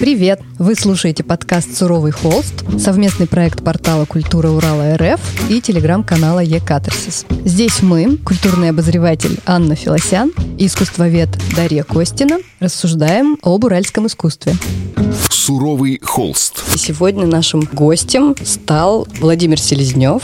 Привет! Вы слушаете подкаст «Суровый холст», совместный проект портала «Культура Урала РФ» и телеграм-канала «Екатарсис». Здесь мы, культурный обозреватель Анна Филосян и искусствовед Дарья Костина, рассуждаем об уральском искусстве. «Суровый холст». И сегодня нашим гостем стал Владимир Селезнев,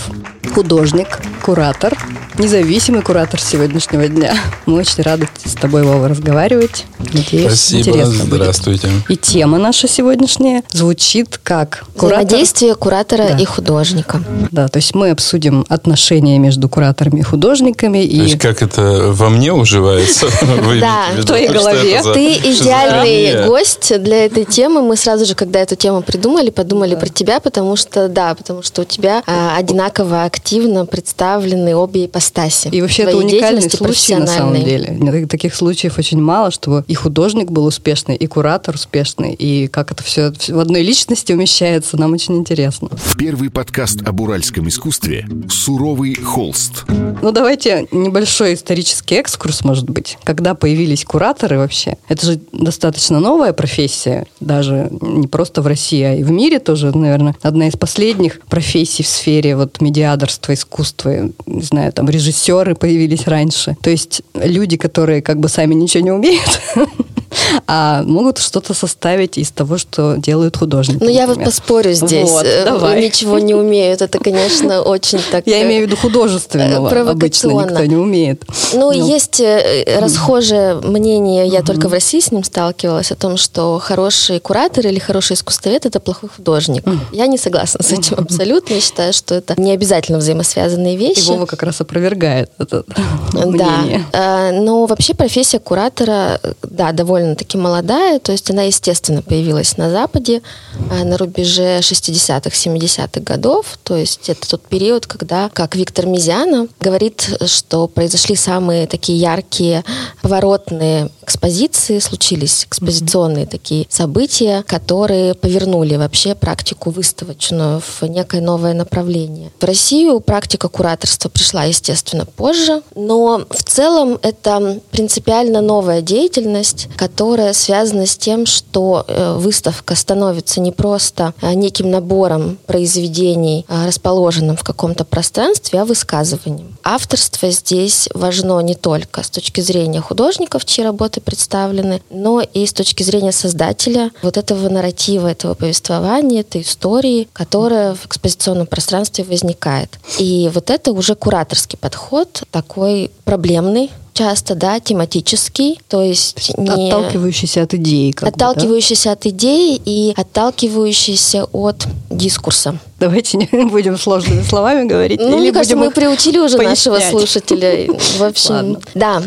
художник, куратор, независимый куратор сегодняшнего дня. Мы очень рады с тобой, Вова, разговаривать. Надеюсь, Спасибо, интересно здравствуйте. Будет. И тема наша сегодняшняя звучит как куратор... Взаимодействие куратора да. и художника. Да, то есть мы обсудим отношения между кураторами и художниками. И... То есть как это во мне уживается? Да, в твоей голове. Ты идеальный гость для этой темы. Мы сразу же, когда эту тему придумали, подумали про тебя, потому что, да, потому что у тебя а, одинаково активно представлены обе ипостаси. И вообще это уникальный случай на самом деле. Таких случаев очень мало, чтобы и художник был успешный, и куратор успешный, и как это все в одной личности умещается, нам очень интересно. Первый подкаст об уральском искусстве «Суровый холст». Ну, давайте небольшой исторический экскурс, может быть. Когда появились кураторы вообще? Это же достаточно новая профессия, даже не просто в России, а и в мире тоже, наверное, одна из последних профессий в сфере вот медиаторства, искусства, не знаю, там режиссеры появились раньше. То есть люди, которые как бы сами ничего не умеют, а могут что-то составить из того, что делают художники. Ну, я вот поспорю здесь. Вот, э, давай. Ничего не умеют. Это, конечно, очень так... Я имею в виду художественного. Обычно никто не умеет. Ну, ну. есть э, расхожее мнение, я только в России с ним сталкивалась, о том, что хороший куратор или хороший искусствовед – это плохой художник. Я не согласна с этим абсолютно. Я считаю, что это не обязательно взаимосвязанные вещи. И Вова как раз опровергает это мнение. Да. Но вообще профессия куратора, да, довольно-таки молодая, то есть она, естественно, появилась на Западе э, на рубеже 60-х, 70-х годов, то есть это тот период, когда, как Виктор Мизиана говорит, что произошли самые такие яркие, поворотные экспозиции, случились экспозиционные mm-hmm. такие события, которые повернули вообще практику выставочную в некое новое направление. В Россию практика кураторства пришла, естественно, позже, но в целом это принципиально новая деятельность, которая связана с тем, что э, выставка становится не просто э, неким набором произведений, э, расположенным в каком-то пространстве, а высказыванием. Авторство здесь важно не только с точки зрения художников, чьи работы представлены, но и с точки зрения создателя вот этого нарратива, этого повествования, этой истории, которая в экспозиционном пространстве возникает. И вот это уже кураторский подход, такой проблемный, часто, да, тематический, то есть не... Отталкивающийся от идеи. Отталкивающийся бы, да? от идеи и отталкивающийся от дискурса. Давайте не будем сложными словами говорить. Ну, мне кажется, мы приучили уже пояснять. нашего слушателя. В общем, Ладно. да.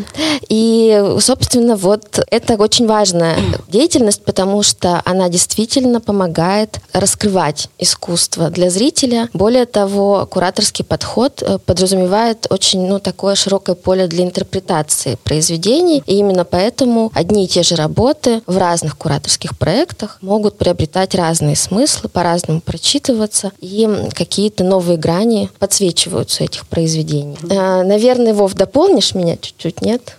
И, собственно, вот это очень важная деятельность, потому что она действительно помогает раскрывать искусство для зрителя. Более того, кураторский подход э, подразумевает очень ну, такое широкое поле для интерпретации произведений. И именно поэтому одни и те же работы в разных кураторских проектах могут приобретать разные смыслы, по-разному прочитываться и какие-то новые грани подсвечиваются этих произведений. А, наверное, Вов, дополнишь меня чуть-чуть, нет?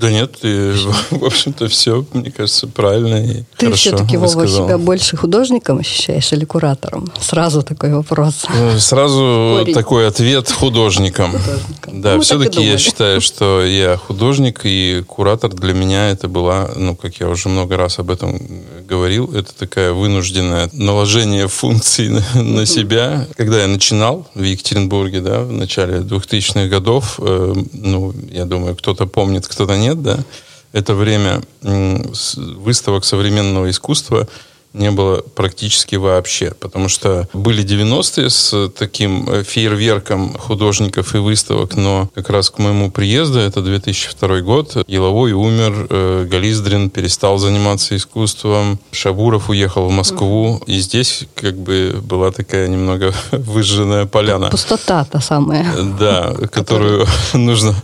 Да нет, ты, в общем-то, все, мне кажется, правильно и Ты все-таки, Вова, себя больше художником ощущаешь или куратором? Сразу такой вопрос. Ну, сразу Корень. такой ответ художником. художником. Да, ну, все-таки я считаю, что я художник, и куратор для меня это была, ну, как я уже много раз об этом говорил, это такая вынужденное наложение функций на, на себя. Когда я начинал в Екатеринбурге, да, в начале 2000-х годов, э, ну, я думаю, кто-то помнит, кто-то нет, да, это время выставок современного искусства – не было практически вообще, потому что были 90-е с таким э, фейерверком художников и выставок, но как раз к моему приезду, это 2002 год, Еловой умер, э, Гализдрин перестал заниматься искусством, Шабуров уехал в Москву, и здесь как бы была такая немного выжженная поляна. Пустота та самая. Да, которую нужно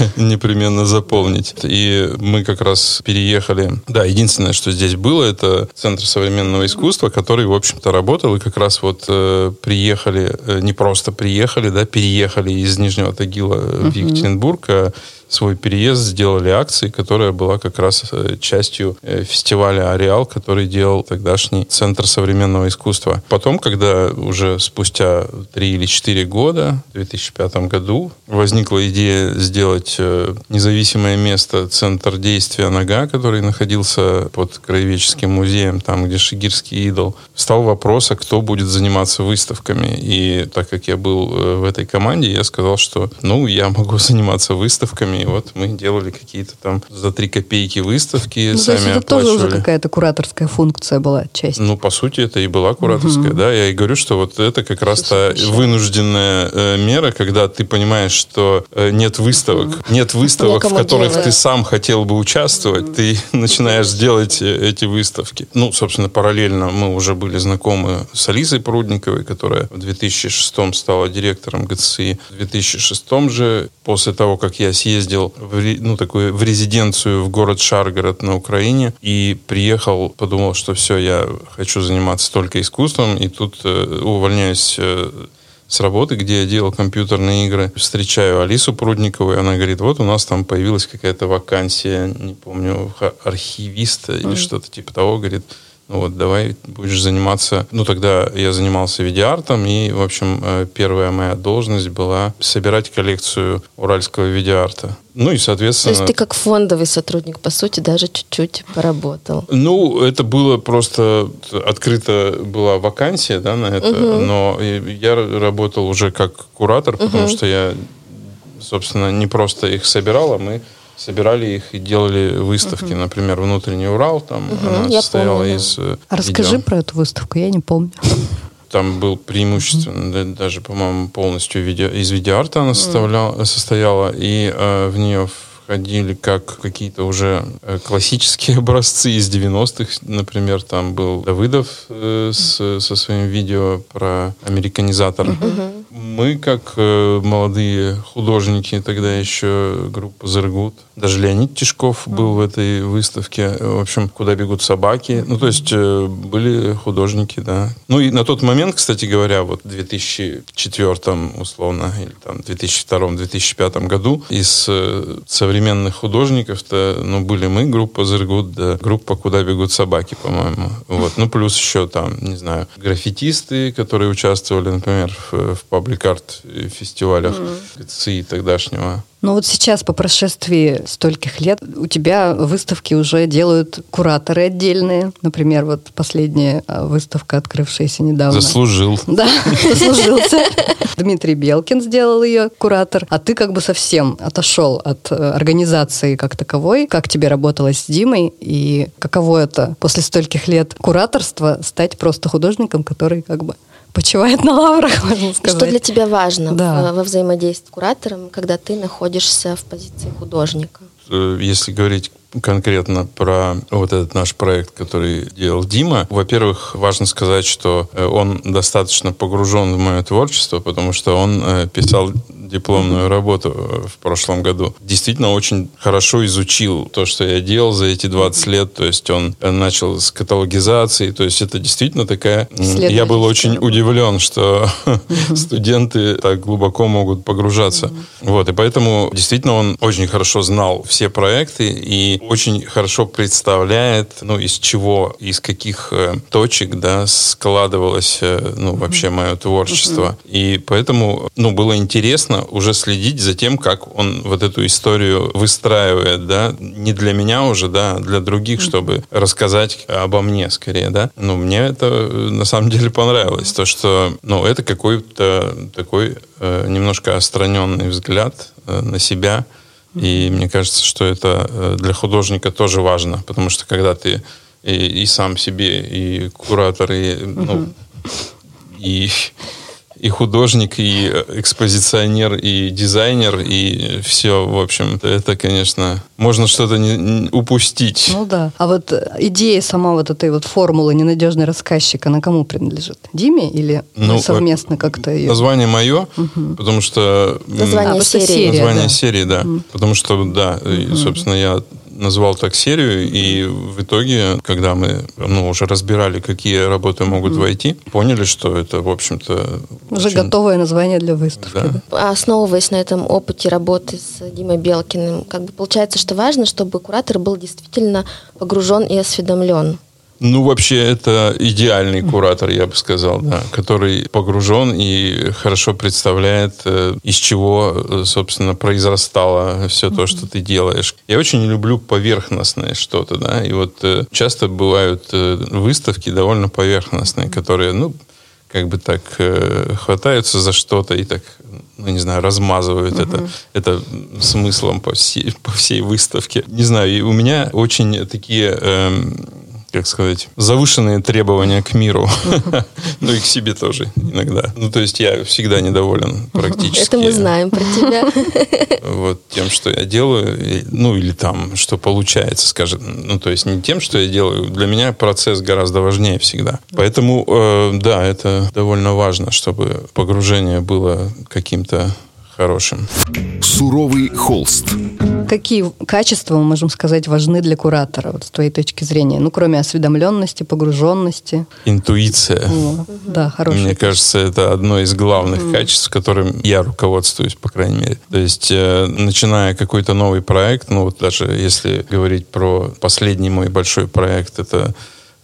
непременно заполнить. И мы как раз переехали. Да, единственное, что здесь было, это Центр современного современного искусства, который, в общем-то, работал. И как раз вот э, приехали, э, не просто приехали, да, переехали из Нижнего Тагила uh-huh. в Екатеринбург, а свой переезд сделали акции, которая была как раз э, частью э, фестиваля «Ареал», который делал тогдашний Центр современного искусства. Потом, когда уже спустя три или четыре года, в 2005 году, возникла идея сделать э, независимое место, центр действия «Нога», который находился под Краеведческим музеем, там, где Шигирский идол, стал вопрос, а кто будет заниматься выставками. И так как я был в этой команде, я сказал, что, ну, я могу заниматься выставками, и вот мы делали какие-то там за три копейки выставки, ну, сами то есть это тоже уже какая-то кураторская функция была, часть. Ну, по сути, это и была кураторская, угу. да. Я и говорю, что вот это как раз та вынужденная э, мера, когда ты понимаешь, что э, нет выставок, угу. нет выставок, в которых делать. ты сам хотел бы участвовать, угу. ты начинаешь делать э, эти выставки. Ну, собственно, параллельно мы уже были знакомы с Алисой Прудниковой, которая в 2006 стала директором ГЦИ. В 2006 же, после того, как я съездил съездил в, ну, такую, в резиденцию в город Шаргород на Украине и приехал, подумал, что все, я хочу заниматься только искусством, и тут э, увольняюсь э, с работы, где я делал компьютерные игры. Встречаю Алису Прудникову, и она говорит, вот у нас там появилась какая-то вакансия, не помню, архивиста mm-hmm. или что-то типа того. Говорит, вот, давай будешь заниматься... Ну, тогда я занимался видеоартом, и, в общем, э, первая моя должность была собирать коллекцию уральского видеоарта. Ну и, соответственно... То есть ты как фондовый сотрудник, по сути, даже чуть-чуть поработал. Ну, это было просто... Открыта была вакансия, да, на это, угу. но я работал уже как куратор, потому угу. что я, собственно, не просто их собирал, а мы собирали их и делали выставки. Угу. Например, «Внутренний Урал», там угу, она состояла помню, из э, А расскажи про эту выставку, я не помню. Там был преимущественно, mm даже, по-моему, полностью видео, из видеоарта она составляла, состояла, и э, в нее ходили как какие-то уже э, классические образцы из 90-х. Например, там был Давыдов э, с, со своим видео про американизатор. Uh-huh. Мы, как э, молодые художники, тогда еще группа «Зергут», даже Леонид Тишков был в этой выставке. В общем, «Куда бегут собаки». Ну, то есть э, были художники, да. Ну, и на тот момент, кстати говоря, вот в 2004 условно, или там 2002-2005 году из э, современных современных художников-то, ну, были мы, группа Зергут, да, группа «Куда бегут собаки», по-моему. Вот. Ну, плюс еще там, не знаю, граффитисты, которые участвовали, например, в, в паблик-арт фестивалях mm-hmm. ЦИ тогдашнего. Но вот сейчас, по прошествии стольких лет, у тебя выставки уже делают кураторы отдельные. Например, вот последняя а, выставка, открывшаяся недавно. Заслужил. Да, заслужился. Дмитрий Белкин сделал ее, куратор. А ты как бы совсем отошел от э, организации как таковой. Как тебе работалось с Димой? И каково это после стольких лет кураторства стать просто художником, который как бы почивает на лаврах, можно сказать. Что для тебя важно да. во взаимодействии с куратором, когда ты находишься в позиции художника? Э, если говорить конкретно про вот этот наш проект, который делал Дима. Во-первых, важно сказать, что э, он достаточно погружен в мое творчество, потому что он э, писал дипломную работу э, в прошлом году. Действительно очень хорошо изучил то, что я делал за эти 20 лет. То есть он начал с каталогизации. То есть это действительно такая... Я был очень удивлен, что студенты так глубоко могут погружаться. Вот. И поэтому действительно он очень хорошо знал все проекты и очень хорошо представляет, ну, из чего, из каких э, точек, да, складывалось, э, ну, вообще мое творчество. И поэтому, ну, было интересно уже следить за тем, как он вот эту историю выстраивает, да, не для меня уже, да, а для других, чтобы рассказать обо мне скорее, да. Ну, мне это э, на самом деле понравилось, то, что, ну, это какой-то такой э, немножко остраненный взгляд э, на себя, и мне кажется, что это э, для художника тоже важно, потому что когда ты и, и сам себе, и куратор, и, ну, и и художник, и экспозиционер, и дизайнер, и все, в общем, это, конечно, можно что-то не, не упустить. Ну да. А вот идея сама вот этой вот формулы «ненадежный рассказчик», она кому принадлежит? Диме или ну, совместно как-то ее? Название мое, угу. потому что... Название а, серии. Название да. серии, да. Угу. Потому что, да, угу. собственно, я назвал так серию, и в итоге, когда мы ну, уже разбирали, какие работы могут mm-hmm. войти, поняли, что это, в общем-то... Уже очень... готовое название для выставки. Да. Да. Основываясь на этом опыте работы с Димой Белкиным, как бы получается, что важно, чтобы куратор был действительно погружен и осведомлен ну, вообще, это идеальный куратор, я бы сказал, да, который погружен и хорошо представляет, э, из чего, э, собственно, произрастало все то, что ты делаешь. Я очень люблю поверхностное что-то, да, и вот э, часто бывают выставки довольно поверхностные, которые, ну, как бы так хватаются за что-то и так, ну, не знаю, размазывают uh это, это смыслом по всей, по всей выставке. Не знаю, и у меня очень такие... Эм, как сказать, завышенные требования к миру. Ну и к себе тоже иногда. Ну, то есть я всегда недоволен практически. Это мы знаем про тебя. Вот тем, что я делаю, ну или там, что получается, скажем. Ну, то есть не тем, что я делаю. Для меня процесс гораздо важнее всегда. Поэтому, э, да, это довольно важно, чтобы погружение было каким-то хорошим. Суровый холст. Какие качества, мы можем сказать, важны для куратора, вот с твоей точки зрения? Ну, кроме осведомленности, погруженности. Интуиция. О, да, хорошая. Мне кажется, это одно из главных mm. качеств, которым я руководствуюсь, по крайней мере. То есть, э, начиная какой-то новый проект, ну, вот даже если говорить про последний мой большой проект, это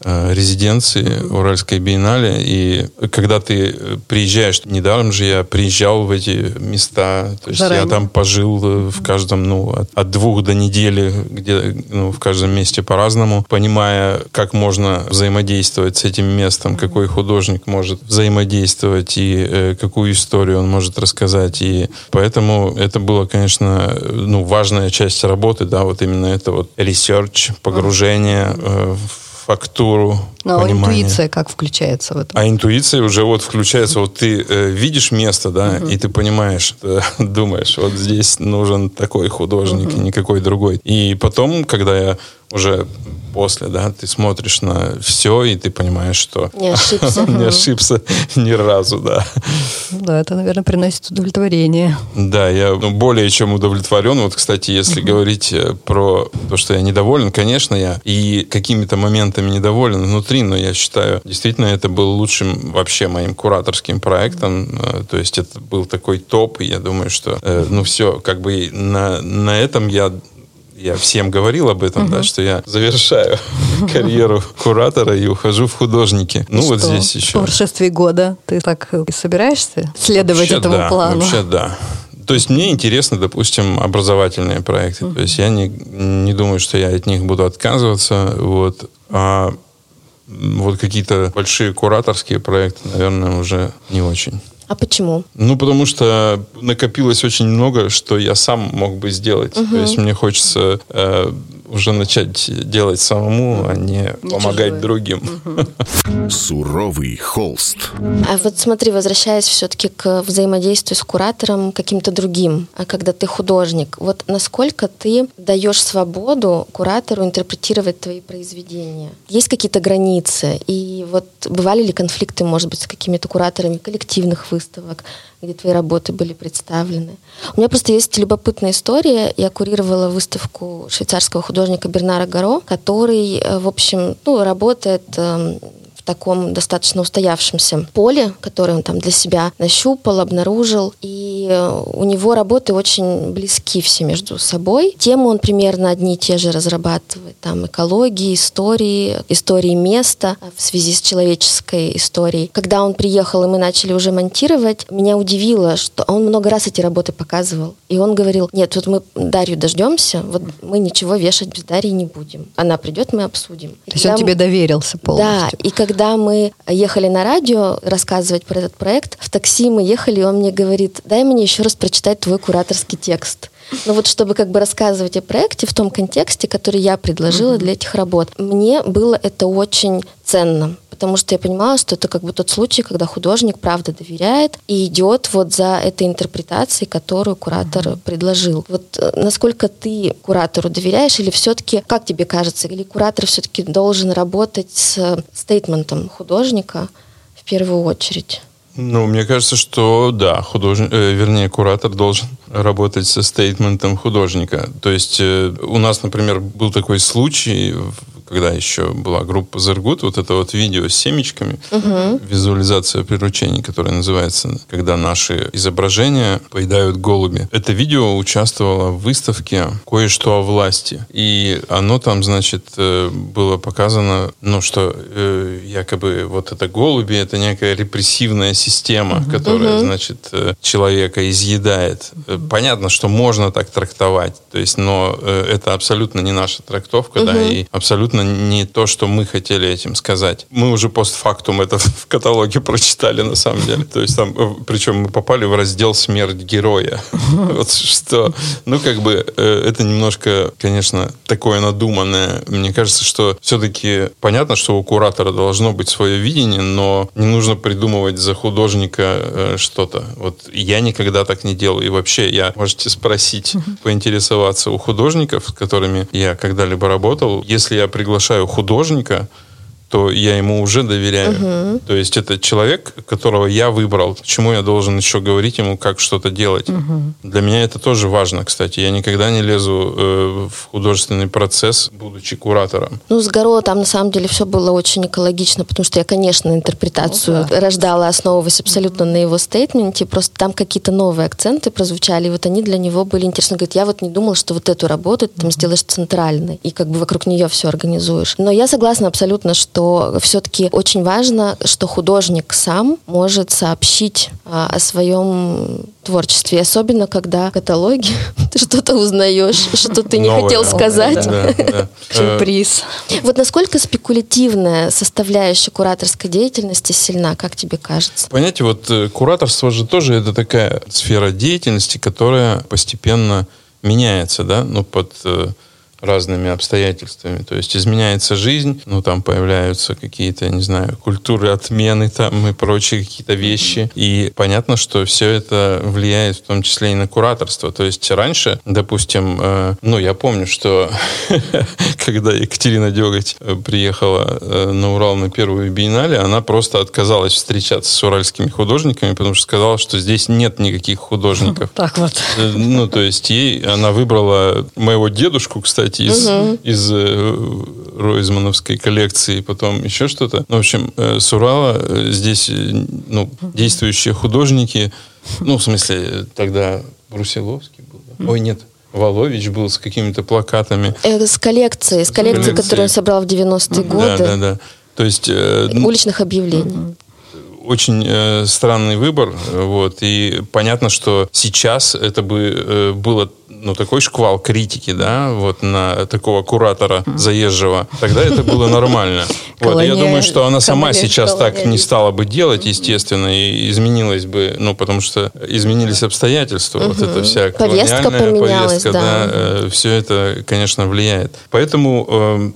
резиденции Уральской биеннале. И когда ты приезжаешь, недаром же я приезжал в эти места, то есть Заранее. я там пожил э, в каждом, ну, от, от двух до недели, где, ну, в каждом месте по-разному, понимая, как можно взаимодействовать с этим местом, какой художник может взаимодействовать и э, какую историю он может рассказать. И поэтому это было, конечно, ну, важная часть работы, да, вот именно это вот research, погружение э, в фактуру, Но понимание. интуиция как включается в это? А интуиция уже вот включается, вот ты э, видишь место, да, угу. и ты понимаешь, э, думаешь, вот здесь нужен такой художник, угу. никакой другой. И потом, когда я уже после, да, ты смотришь на все, и ты понимаешь, что не ошибся, не ошибся ни разу, да. Да, это, наверное, приносит удовлетворение. Да, я ну, более чем удовлетворен. Вот, кстати, если говорить э, про то, что я недоволен, конечно, я и какими-то моментами недоволен внутри, но я считаю, действительно, это был лучшим вообще моим кураторским проектом. Э, то есть это был такой топ, и я думаю, что, э, ну, все, как бы на, на этом я я всем говорил об этом, да, что я завершаю карьеру куратора и ухожу в художники. Ну, вот здесь еще. По прошествии года ты так и собираешься следовать этому плану? Вообще, да. То есть мне интересны, допустим, образовательные проекты. То есть я не, не думаю, что я от них буду отказываться. Вот. А вот какие-то большие кураторские проекты, наверное, уже не очень. А почему? Ну, потому что накопилось очень много, что я сам мог бы сделать. Угу. То есть мне хочется э, уже начать делать самому, а не, не помогать чужой. другим. Угу. Суровый холст. А вот смотри, возвращаясь все-таки к взаимодействию с куратором каким-то другим, а когда ты художник, вот насколько ты даешь свободу куратору интерпретировать твои произведения? Есть какие-то границы? И вот бывали ли конфликты, может быть, с какими-то кураторами коллективных выставок? где твои работы были представлены. У меня просто есть любопытная история. Я курировала выставку швейцарского художника Бернара Гаро, который, э, в общем, ну, работает эм, таком достаточно устоявшемся поле, которое он там для себя нащупал, обнаружил. И э, у него работы очень близки все между собой. Темы он примерно одни и те же разрабатывает. Там экологии, истории, истории места в связи с человеческой историей. Когда он приехал, и мы начали уже монтировать, меня удивило, что он много раз эти работы показывал. И он говорил, нет, вот мы Дарью дождемся, вот мы ничего вешать без Дарьи не будем. Она придет, мы обсудим. То есть он тебе доверился полностью? Да, и когда когда мы ехали на радио рассказывать про этот проект, в такси мы ехали, и он мне говорит, дай мне еще раз прочитать твой кураторский текст. Ну вот чтобы как бы рассказывать о проекте в том контексте, который я предложила mm-hmm. для этих работ, мне было это очень ценно потому что я понимала, что это как бы тот случай, когда художник правда доверяет и идет вот за этой интерпретацией, которую куратор mm-hmm. предложил. Вот э, насколько ты куратору доверяешь или все-таки, как тебе кажется, или куратор все-таки должен работать с стейтментом художника в первую очередь? Ну, мне кажется, что да, художник, э, вернее, куратор должен работать со стейтментом художника. То есть э, у нас, например, был такой случай когда еще была группа Зергут, вот это вот видео с семечками, угу. визуализация приручений, которая называется «Когда наши изображения поедают голуби». Это видео участвовало в выставке «Кое-что о власти». И оно там, значит, э, было показано, ну, что э, якобы вот это голуби, это некая репрессивная система, угу. которая, угу. значит, э, человека изъедает. Понятно, что можно так трактовать, то есть, но это абсолютно не наша трактовка, угу. да, и абсолютно абсолютно не то, что мы хотели этим сказать. Мы уже постфактум это в каталоге прочитали, на самом деле. То есть там, э, причем мы попали в раздел «Смерть героя». Вот что, ну, как бы, э, это немножко, конечно, такое надуманное. Мне кажется, что все-таки понятно, что у куратора должно быть свое видение, но не нужно придумывать за художника э, что-то. Вот я никогда так не делаю. И вообще, я можете спросить, поинтересоваться у художников, с которыми я когда-либо работал, если я приглашаю художника, то я ему уже доверяю. Угу. То есть это человек, которого я выбрал. Почему я должен еще говорить ему, как что-то делать? Угу. Для меня это тоже важно, кстати. Я никогда не лезу э, в художественный процесс, будучи куратором. Ну, с Горо там на самом деле все было очень экологично, потому что я, конечно, интерпретацию ну, да. рождала, основываясь абсолютно угу. на его стейтменте. Просто там какие-то новые акценты прозвучали, и вот они для него были интересны. Говорит, я вот не думал, что вот эту работу ты там сделаешь центральной, и как бы вокруг нее все организуешь. Но я согласна абсолютно, что что все-таки очень важно, что художник сам может сообщить а, о своем творчестве, особенно когда в каталоге ты что-то узнаешь, что ты не хотел сказать. Сюрприз. Вот насколько спекулятивная составляющая кураторской деятельности сильна, как тебе кажется? Понимаете, вот э, кураторство же тоже это такая сфера деятельности, которая постепенно меняется, да, ну, под э, разными обстоятельствами. То есть изменяется жизнь, ну там появляются какие-то, не знаю, культуры отмены там и прочие какие-то вещи. И понятно, что все это влияет в том числе и на кураторство. То есть раньше, допустим, э, ну я помню, что когда Екатерина Деготь э, приехала э, на Урал на первую биеннале, она просто отказалась встречаться с уральскими художниками, потому что сказала, что здесь нет никаких художников. Так вот. Э, ну, то есть ей она выбрала моего дедушку, кстати, кстати, из, угу. из э, Ройзмановской коллекции, потом еще что-то. Ну, в общем, э, с Урала э, здесь ну, действующие художники, ну, в смысле, тогда Брусиловский был. Да? Ой, нет, Волович был с какими-то плакатами. Э, с коллекцией, с коллекцией, которую он собрал в 90-е годы. Да, да, да. То есть... Э, Уличных объявлений очень э, странный выбор, вот, и понятно, что сейчас это бы э, было ну, такой шквал критики, да, вот на такого куратора заезжего, тогда это было нормально. Вот, я думаю, что она сама сейчас так не стала бы делать, естественно, и изменилась бы, ну, потому что изменились обстоятельства, вот эта вся колониальная повестка, да, э, все это, конечно, влияет. Поэтому э,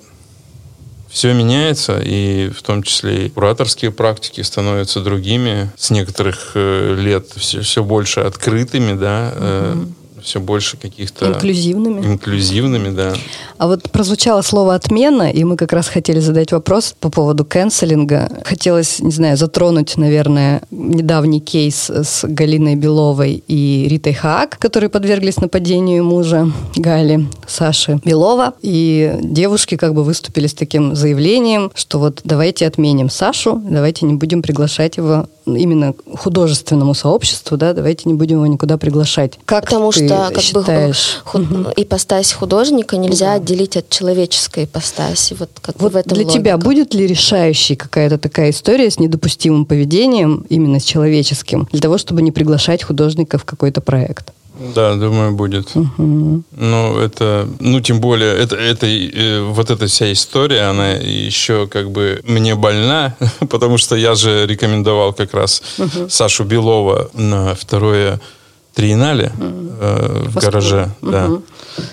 все меняется, и в том числе и кураторские практики становятся другими. С некоторых э, лет все, все больше открытыми, да, угу все больше каких-то... Инклюзивными. Инклюзивными, да. А вот прозвучало слово «отмена», и мы как раз хотели задать вопрос по поводу канцелинга. Хотелось, не знаю, затронуть, наверное, недавний кейс с Галиной Беловой и Ритой Хаак, которые подверглись нападению мужа Гали, Саши Белова. И девушки как бы выступили с таким заявлением, что вот давайте отменим Сашу, давайте не будем приглашать его именно художественному сообществу, да, давайте не будем его никуда приглашать. Как Потому ты что как считаешь? бы худ... ипостась художника нельзя да. отделить от человеческой ипостаси. Вот, как вот в этом для логика. тебя будет ли решающей какая-то такая история с недопустимым поведением, именно с человеческим, для того, чтобы не приглашать художника в какой-то проект? Да, думаю, будет. Угу. Ну, это, ну, тем более, это, это, э, вот эта вся история, она еще как бы мне больна, потому что я же рекомендовал как раз угу. Сашу Белова на второе триеннале э, в гараже. Mm-hmm. Да.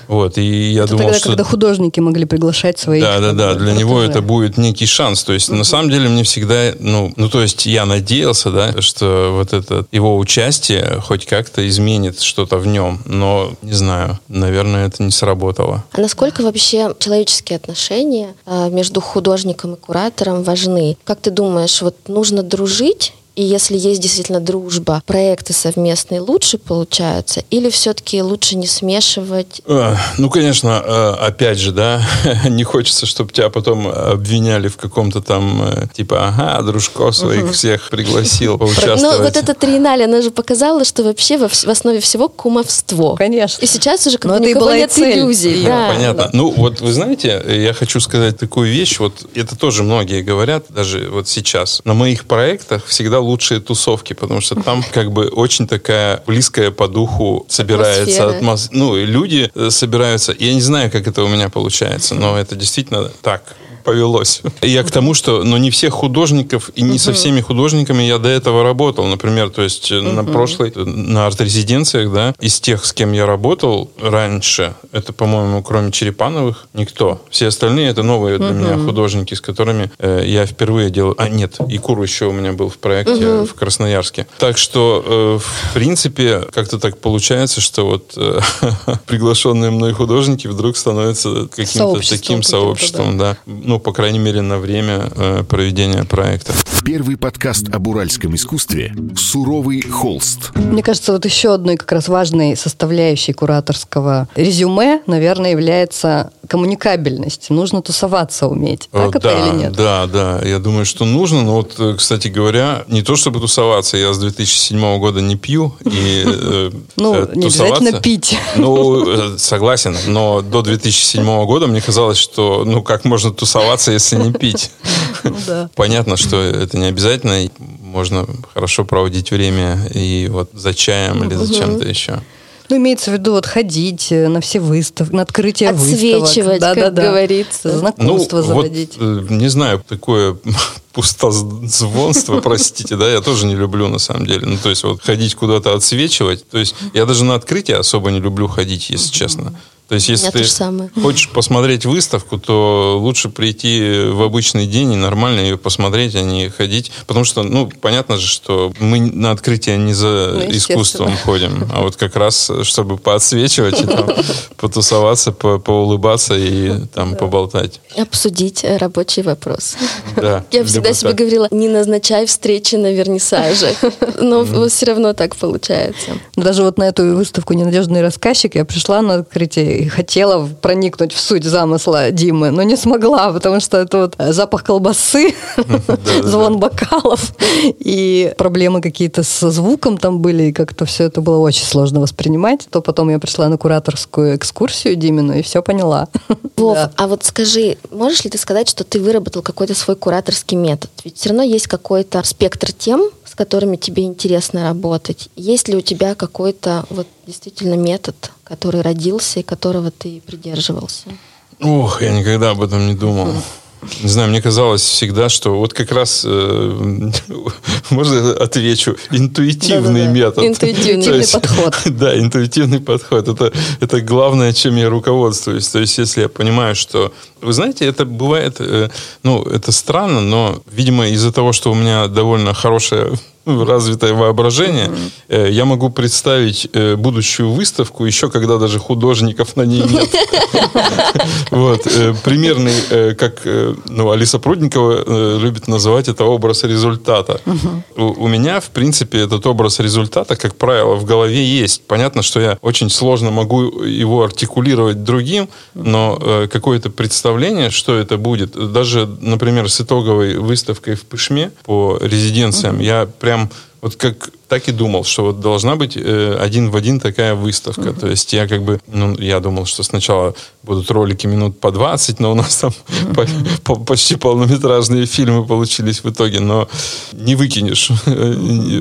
Вот, и я это думал, тогда, что... когда художники могли приглашать своих... Да, да, да, для него это будет некий шанс. То есть, mm-hmm. на самом деле, мне всегда, ну, ну, то есть, я надеялся, да, что вот это его участие хоть как-то изменит что-то в нем, но, не знаю, наверное, это не сработало. А насколько вообще человеческие отношения э, между художником и куратором важны? Как ты думаешь, вот нужно дружить И если есть действительно дружба, проекты совместные лучше получаются? Или все-таки лучше не смешивать? А, ну, конечно, а, опять же, да, не хочется, чтобы тебя потом обвиняли в каком-то там, э, типа, ага, дружко своих угу. всех пригласил поучаствовать. Но вот эта триеннале, она же показала, что вообще в основе всего кумовство. Конечно. И сейчас уже как бы никого нет иллюзий. Да. Понятно. Ну, вот вы знаете, я хочу сказать такую вещь, вот это тоже многие говорят, даже вот сейчас. На моих проектах всегда лучшие тусовки, потому что там как бы очень такая близкая по духу собирается атмосфера. Ну, и люди э, собираются. Я не знаю, как это у меня получается, но это действительно так повелось. Я к тому, что но не всех художников и не угу. со всеми художниками я до этого работал. Например, то есть угу. на прошлой, на арт-резиденциях, да, из тех, с кем я работал раньше, это, по-моему, кроме Черепановых, никто. Все остальные это новые угу. для меня художники, с которыми э, я впервые делал. А, нет, и Кур еще у меня был в проекте угу. в Красноярске. Так что, э, в принципе, как-то так получается, что вот э, приглашенные мной художники вдруг становятся каким-то таким сообществом, да. да. Ну, по крайней мере, на время э, проведения проекта. Первый подкаст об уральском искусстве «Суровый холст». Мне кажется, вот еще одной как раз важной составляющей кураторского резюме, наверное, является коммуникабельность. Нужно тусоваться уметь. Так да, это или нет? Да, да. Я думаю, что нужно. Но вот, э, кстати говоря, не то чтобы тусоваться. Я с 2007 года не пью. И, э, ну, э, не обязательно пить. Ну, согласен. Но до 2007 года мне казалось, что ну как можно тусоваться, если не пить? Да. Понятно, что это не обязательно. Можно хорошо проводить время и вот за чаем или за чем-то еще. Ну, имеется в виду вот ходить э, на все выставки, на открытие Отсвечивать, выставок. Да, как да, говорится. Знакомство ну, заводить. Вот, э, не знаю, такое пустозвонство, простите, да, я тоже не люблю на самом деле. Ну, то есть вот ходить куда-то отсвечивать. То есть я даже на открытие особо не люблю ходить, если честно. То есть, если ты хочешь посмотреть выставку, то лучше прийти в обычный день и нормально ее посмотреть, а не ходить. Потому что, ну, понятно же, что мы на открытие не за ну, искусством ходим, а вот как раз, чтобы поотсвечивать и там потусоваться, по поулыбаться и там поболтать. Обсудить рабочий вопрос. Да, Я всегда себе говорила, не назначай встречи на вернисаже. Но все равно так получается. Даже вот на эту выставку «Ненадежный рассказчик» я пришла на открытие и хотела проникнуть в суть замысла Димы, но не смогла, потому что это вот запах колбасы, звон бокалов и проблемы какие-то со звуком там были, и как-то все это было очень сложно воспринимать. То потом я пришла на кураторскую экскурсию Димину и все поняла. Вов, а вот скажи, можешь ли ты сказать, что ты выработал какой-то свой кураторский метод? Ведь все равно есть какой-то спектр тем, которыми тебе интересно работать. Есть ли у тебя какой-то вот действительно метод, который родился и которого ты придерживался? Ох, я никогда об этом не думал. Не знаю, мне казалось всегда, что вот как раз, э, можно отвечу, интуитивный Да-да-да. метод. Интуитивный есть, подход. Да, интуитивный подход. Это, это главное, чем я руководствуюсь. То есть, если я понимаю, что... Вы знаете, это бывает, э, ну, это странно, но, видимо, из-за того, что у меня довольно хорошая развитое воображение, mm-hmm. я могу представить э, будущую выставку еще, когда даже художников на ней нет. Вот. Э, примерный, как ну, Алиса Прудникова любит называть это образ результата. У меня, в принципе, этот образ результата, как правило, в голове есть. Понятно, что я очень сложно могу его артикулировать другим, но какое-то представление, что это будет, даже, например, с итоговой выставкой в Пышме по резиденциям, я прям прям вот как так и думал, что вот должна быть э, один в один такая выставка. Uh-huh. То есть я как бы, ну, я думал, что сначала будут ролики минут по 20, но у нас там uh-huh. по, по, почти полнометражные фильмы получились в итоге, но не выкинешь.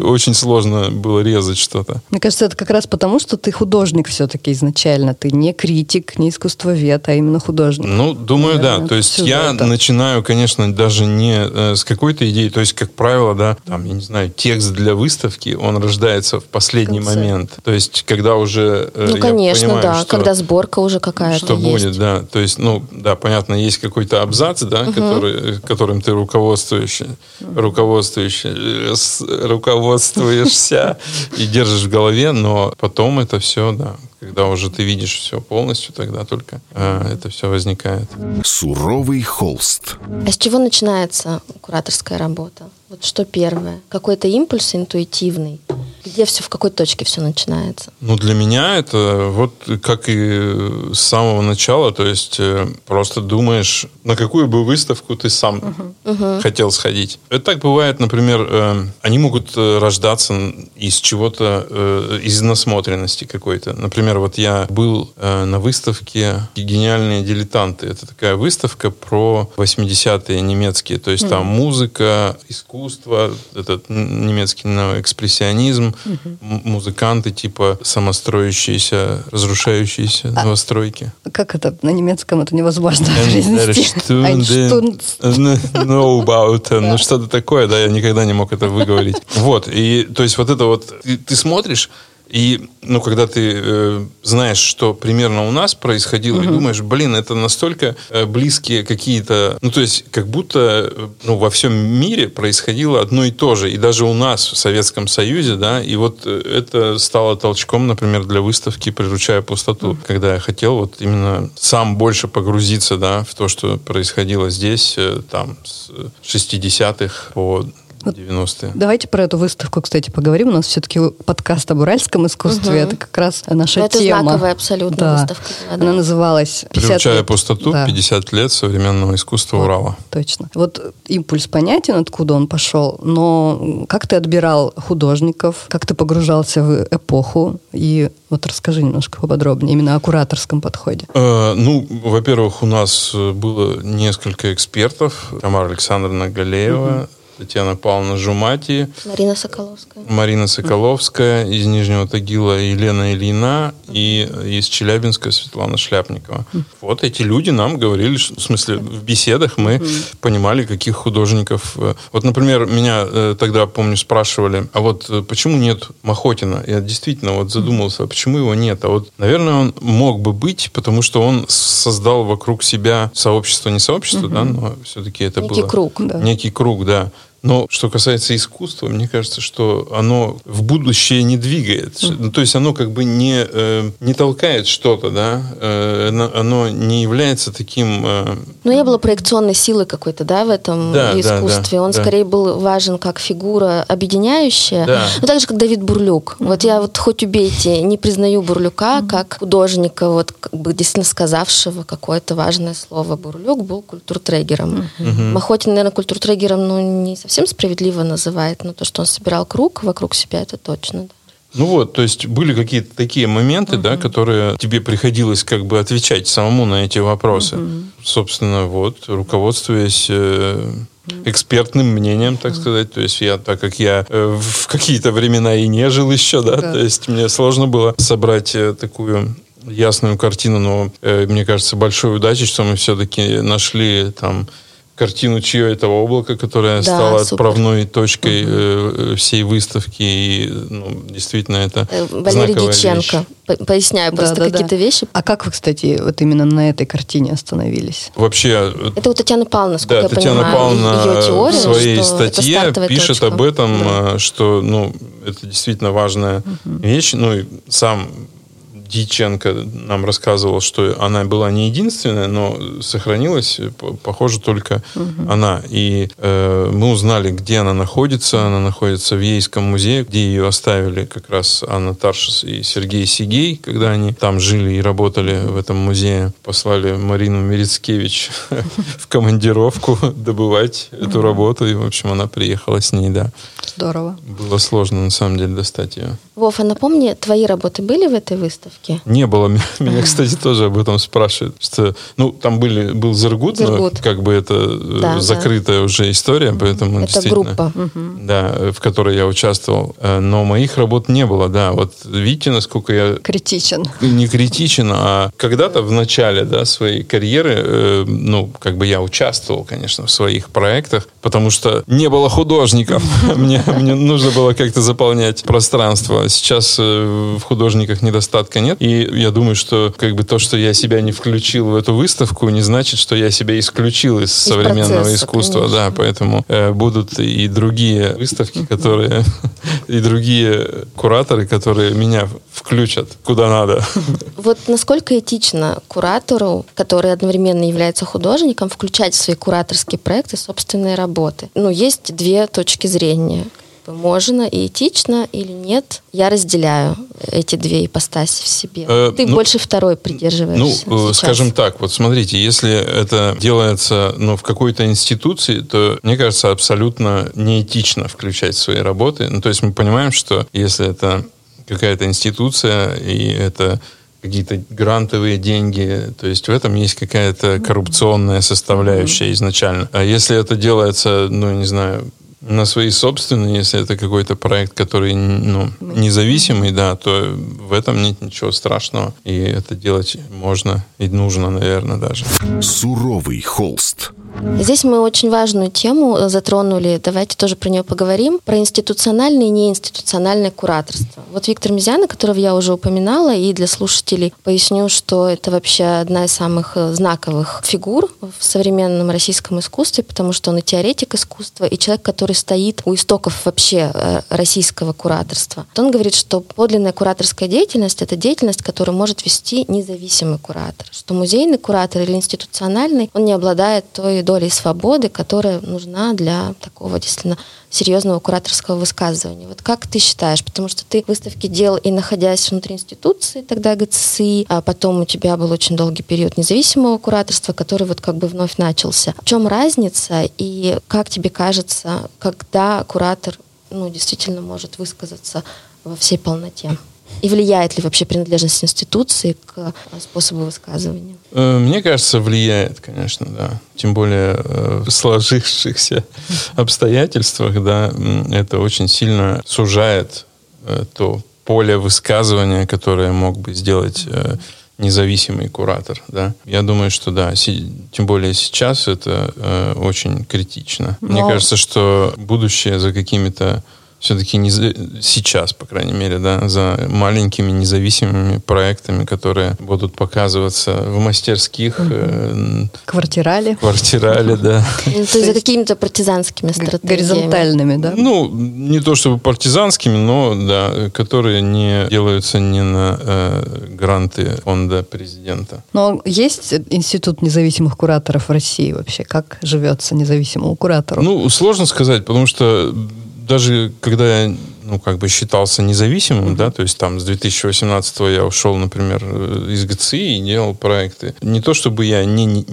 Очень сложно было резать что-то. Мне кажется, это как раз потому, что ты художник все-таки изначально. Ты не критик, не искусствовед, а именно художник. Ну, думаю, Наверное, да. То есть я это. начинаю, конечно, даже не э, с какой-то идеи, то есть, как правило, да, там, я не знаю, текст для выставки, он рождается в последний в момент. То есть, когда уже э, Ну, конечно, понимаю, да, что, когда сборка уже какая-то Что есть. будет, да. То есть, ну, да, понятно, есть какой-то абзац, да, угу. который, которым ты руководствуешься, руководствуешься, руководствуешься и держишь в голове, но потом это все, да, когда уже ты видишь все полностью, тогда только э, это все возникает. Суровый холст. А с чего начинается кураторская работа? Вот что первое? Какой-то импульс интуитивный? Где все, в какой точке все начинается? Ну, для меня это вот как и с самого начала, то есть э, просто думаешь, на какую бы выставку ты сам uh-huh. хотел сходить. Это так бывает, например, э, они могут э, рождаться из чего-то, из насмотренности какой-то. Например, вот я был на выставке «Гениальные дилетанты». Это такая выставка про 80-е немецкие, то есть uh-huh. там музыка, искусство, этот немецкий экспрессионизм, угу. музыканты типа самостроящиеся, разрушающиеся а новостройки. Как это на немецком? Это невозможно произнести. About, ну что-то такое, да, я никогда не мог это выговорить. Вот, и то есть вот это вот, ты смотришь, и, ну, когда ты э, знаешь, что примерно у нас происходило, угу. и думаешь, блин, это настолько э, близкие какие-то, ну, то есть, как будто, э, ну, во всем мире происходило одно и то же, и даже у нас в Советском Союзе, да, и вот э, это стало толчком, например, для выставки «Приручая пустоту», угу. когда я хотел вот именно сам больше погрузиться, да, в то, что происходило здесь, э, там, с 60-х по 90-е. Давайте про эту выставку, кстати, поговорим. У нас все-таки подкаст об уральском искусстве. Угу. Это как раз наша это тема. Это знаковая абсолютно да. выставка. Да. Она называлась «Приучая лет. пустоту. Да. 50 лет современного искусства вот, Урала». Точно. Вот импульс понятен, откуда он пошел, но как ты отбирал художников, как ты погружался в эпоху, и вот расскажи немножко поподробнее именно о кураторском подходе. Э, ну, во-первых, у нас было несколько экспертов. Тамара Александровна Галеева, угу. Татьяна Павловна Жумати. Марина Соколовская. Марина Соколовская mm. из Нижнего Тагила, Елена Ильина и из Челябинска Светлана Шляпникова. Mm. Вот эти люди нам говорили, в смысле, в беседах мы mm. понимали, каких художников. Э, вот, например, меня э, тогда, помню, спрашивали, а вот э, почему нет Махотина? Я действительно вот задумался, а почему его нет? А вот, наверное, он мог бы быть, потому что он создал вокруг себя сообщество, не сообщество, mm-hmm. да, но все-таки это Некий было... круг, да. Некий круг, да. Но что касается искусства, мне кажется, что оно в будущее не двигает. Mm. Ну, то есть оно как бы не, э, не толкает что-то, да, э, оно не является таким... Э... Ну, не было проекционной силы какой-то, да, в этом да, искусстве. Да, да, Он да. скорее был важен как фигура объединяющая. Да. Ну, так же, как Давид Бурлюк. Вот я вот хоть убейте, не признаю Бурлюка как художника, вот как бы действительно сказавшего какое-то важное слово. Бурлюк был культуртрегером. Mm-hmm. Махотин, наверное, культуртрегером, ну, не совсем справедливо называет, но то, что он собирал круг вокруг себя, это точно. Да. Ну вот, то есть были какие-то такие моменты, угу. да, которые тебе приходилось как бы отвечать самому на эти вопросы. Угу. Собственно, вот, руководствуясь э, экспертным мнением, так сказать. То есть я, так как я э, в какие-то времена и не жил еще, да, да. то есть мне сложно было собрать э, такую ясную картину, но э, мне кажется, большой удачи, что мы все-таки нашли там картину «Чье это облако», которая да, стала супер. отправной точкой угу. э, всей выставки. И ну, действительно это э, Валерий Диченко. Вещь. Поясняю да, просто да, какие-то да. вещи. А как вы, кстати, вот именно на этой картине остановились? Вообще... Э, это у Татьяны Павловны, сколько да, я Татьяна понимаю, Павловна ее теория, в своей статье пишет точка. об этом, да. что ну, это действительно важная угу. вещь. Ну и сам Диченко нам рассказывал, что она была не единственная, но сохранилась, похоже, только угу. она. И э, мы узнали, где она находится. Она находится в Ейском музее, где ее оставили как раз Анна Таршис и Сергей Сигей, когда они там жили и работали в этом музее. Послали Марину Мерецкевич в командировку добывать эту работу. И, в общем, она приехала с ней, да. Здорово. Было сложно, на самом деле, достать ее. Вов, а напомни, твои работы были в этой выставке? Не было. Меня, кстати, тоже об этом спрашивают. Что, ну, там были, был Зергут, Зергут. но как бы это э, да, закрытая да. уже история, поэтому это действительно... группа. Да, в которой я участвовал. Э, но моих работ не было, да. Вот видите, насколько я... Критичен. Не критичен, а когда-то в начале, да, своей карьеры, э, ну, как бы я участвовал, конечно, в своих проектах, потому что не было художников. Мне нужно было как-то заполнять пространство. Сейчас в художниках недостатка нет. И я думаю, что как бы то, что я себя не включил в эту выставку, не значит, что я себя исключил из, из современного процесса, искусства. Конечно. Да, поэтому э, будут и другие выставки, которые и другие кураторы, которые меня включат куда надо. Вот насколько этично куратору, который одновременно является художником, включать в свои кураторские проекты собственные работы? Ну, есть две точки зрения можно и этично или нет, я разделяю эти две ипостаси в себе. Э, Ты ну, больше второй придерживаешься. Ну, сейчас. скажем так, вот смотрите, если это делается ну, в какой-то институции, то, мне кажется, абсолютно неэтично включать свои работы. Ну, то есть мы понимаем, что если это какая-то институция, и это какие-то грантовые деньги. То есть в этом есть какая-то коррупционная составляющая изначально. А если это делается, ну, не знаю, на свои собственные, если это какой-то проект, который ну, независимый, да, то в этом нет ничего страшного. И это делать можно и нужно, наверное, даже. Суровый холст. Здесь мы очень важную тему затронули, давайте тоже про нее поговорим, про институциональное и неинституциональное кураторство. Вот Виктор Мизяна, которого я уже упоминала, и для слушателей поясню, что это вообще одна из самых э, знаковых фигур в современном российском искусстве, потому что он и теоретик искусства, и человек, который стоит у истоков вообще э, российского кураторства. Он говорит, что подлинная кураторская деятельность — это деятельность, которую может вести независимый куратор, что музейный куратор или институциональный, он не обладает той долей свободы, которая нужна для такого действительно серьезного кураторского высказывания. Вот как ты считаешь? Потому что ты выставки делал и находясь внутри институции, тогда ГЦСИ, а потом у тебя был очень долгий период независимого кураторства, который вот как бы вновь начался. В чем разница и как тебе кажется, когда куратор ну, действительно может высказаться во всей полноте? И влияет ли вообще принадлежность институции к э, способу высказывания? Э, мне кажется, влияет, конечно, да. Тем более э, в сложившихся обстоятельствах, да, это очень сильно сужает то поле высказывания, которое мог бы сделать независимый куратор, да. Я думаю, что да, си, тем более сейчас это э, очень критично. Но... Мне кажется, что будущее за какими-то все-таки не за, сейчас, по крайней мере, да, за маленькими независимыми проектами, которые будут показываться в мастерских. Э, квартирале. Квартирале, да. Ну, то есть за какими-то партизанскими стратегиями. Горизонтальными, да? Ну, не то чтобы партизанскими, но, да, которые не делаются не на э, гранты фонда президента. Но есть институт независимых кураторов в России вообще? Как живется независимому куратору? Ну, сложно сказать, потому что даже когда я ну, как бы считался независимым, mm-hmm. да, то есть там с 2018 я ушел, например, из ГЦИ и делал проекты. Не то, чтобы я не,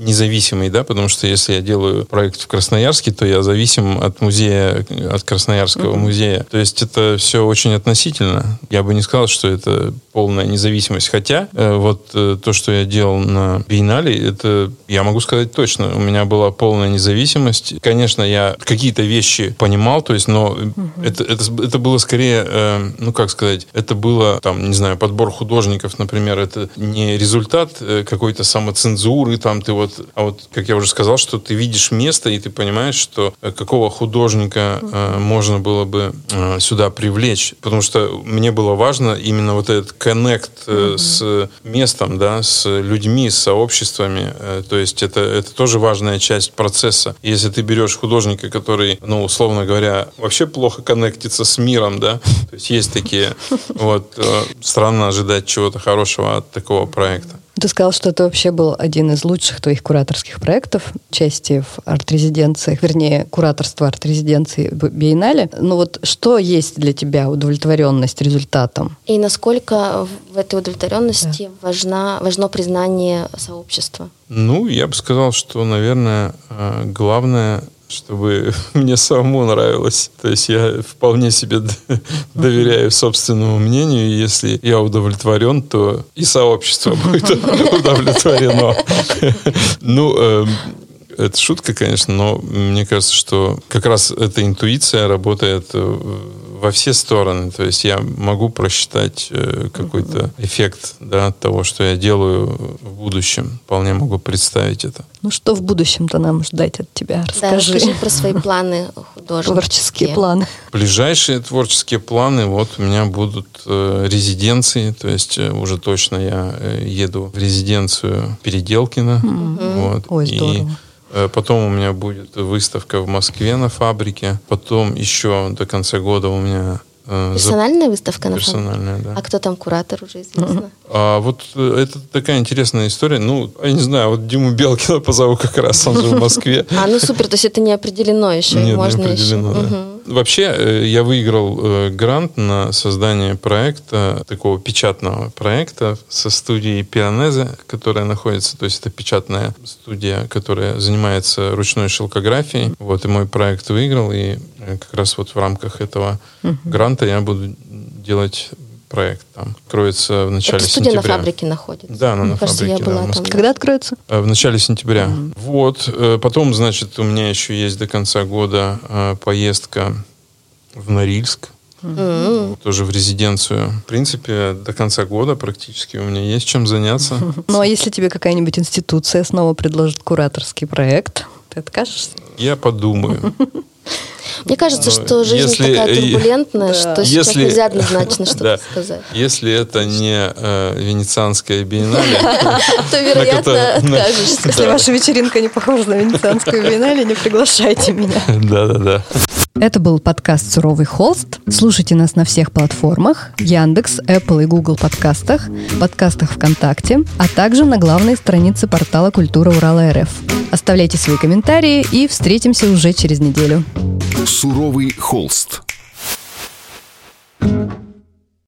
независимый, да, потому что если я делаю проект в Красноярске, то я зависим от музея, от Красноярского mm-hmm. музея. То есть это все очень относительно. Я бы не сказал, что это полная независимость. Хотя э, вот э, то, что я делал на Биеннале, это я могу сказать точно. У меня была полная независимость. Конечно, я какие-то вещи понимал, то есть, но mm-hmm. это, это, это было скорее, э, ну как сказать, это было там, не знаю, подбор художников, например, это не результат э, какой-то самоцензуры, там ты вот а вот, как я уже сказал, что ты видишь место, и ты понимаешь, что э, какого художника э, можно было бы э, сюда привлечь. Потому что мне было важно именно вот этот коннект э, mm-hmm. с местом, да, с людьми, с сообществами. Э, то есть это, это тоже важная часть процесса. Если ты берешь художника, который, ну, условно говоря, вообще плохо коннектится с миром, да, то есть есть такие, вот, э, странно ожидать чего-то хорошего от такого проекта. Ты сказал, что это вообще был один из лучших твоих кураторских проектов, части в арт-резиденциях, вернее, кураторство арт-резиденции в Биеннале. Ну вот что есть для тебя удовлетворенность результатом? И насколько в этой удовлетворенности да. важна, важно признание сообщества? Ну, я бы сказал, что, наверное, э, главное чтобы мне самому нравилось. То есть я вполне себе доверяю собственному мнению, и если я удовлетворен, то и сообщество будет удовлетворено. Ну, эм, это шутка, конечно, но мне кажется, что как раз эта интуиция работает э, во все стороны. То есть я могу просчитать э, какой-то эффект да, от того, что я делаю в будущем. Вполне могу представить это. Ну что в будущем-то нам ждать от тебя? Расскажи. Да, расскажи про свои планы художники. Творческие планы. Ближайшие творческие планы, вот у меня будут э, резиденции, то есть э, уже точно я э, еду в резиденцию Переделкина. Mm-hmm. Вот, Ой, здорово. И, Потом у меня будет выставка в Москве на фабрике. Потом еще до конца года у меня Э, Персональная за... выставка на Персональная, да. А кто там куратор уже известно? А вот э, это такая интересная история. Ну, я не знаю, вот Диму Белкина позову как раз, он же в Москве. А, ну супер, то есть это не определено еще? Нет, Можно не определено, еще. да. Вообще, э, я выиграл грант на создание проекта, такого печатного проекта со студией Пианезе, которая находится, то есть это печатная студия, которая занимается ручной шелкографией. Вот, и мой проект выиграл, и как раз вот в рамках этого гранта я буду делать проект там. Откроется в начале Это студия сентября. на фабрике находится. Да, она Мне на кажется, фабрике. Я была да, там. Когда откроется? Э, в начале сентября. Mm-hmm. Вот. Э, потом, значит, у меня еще есть до конца года э, поездка в Норильск. Mm-hmm. Тоже в резиденцию. В принципе, до конца года практически у меня есть чем заняться. Ну, а если тебе какая-нибудь институция снова предложит кураторский проект, ты откажешься? Я подумаю. Мне кажется, что жизнь если, такая турбулентная, что если, сейчас нельзя однозначно что-то да, сказать. Если это не э, венецианская биеннале, то, вероятно, откажешься. Если ваша вечеринка не похожа на венецианскую биеннале, не приглашайте меня. Да-да-да. Это был подкаст «Суровый холст». Слушайте нас на всех платформах Яндекс, Apple и Google подкастах, подкастах ВКонтакте, а также на главной странице портала «Культура Урала РФ». Оставляйте свои комментарии и встретимся уже через неделю. «Суровый холст». thank you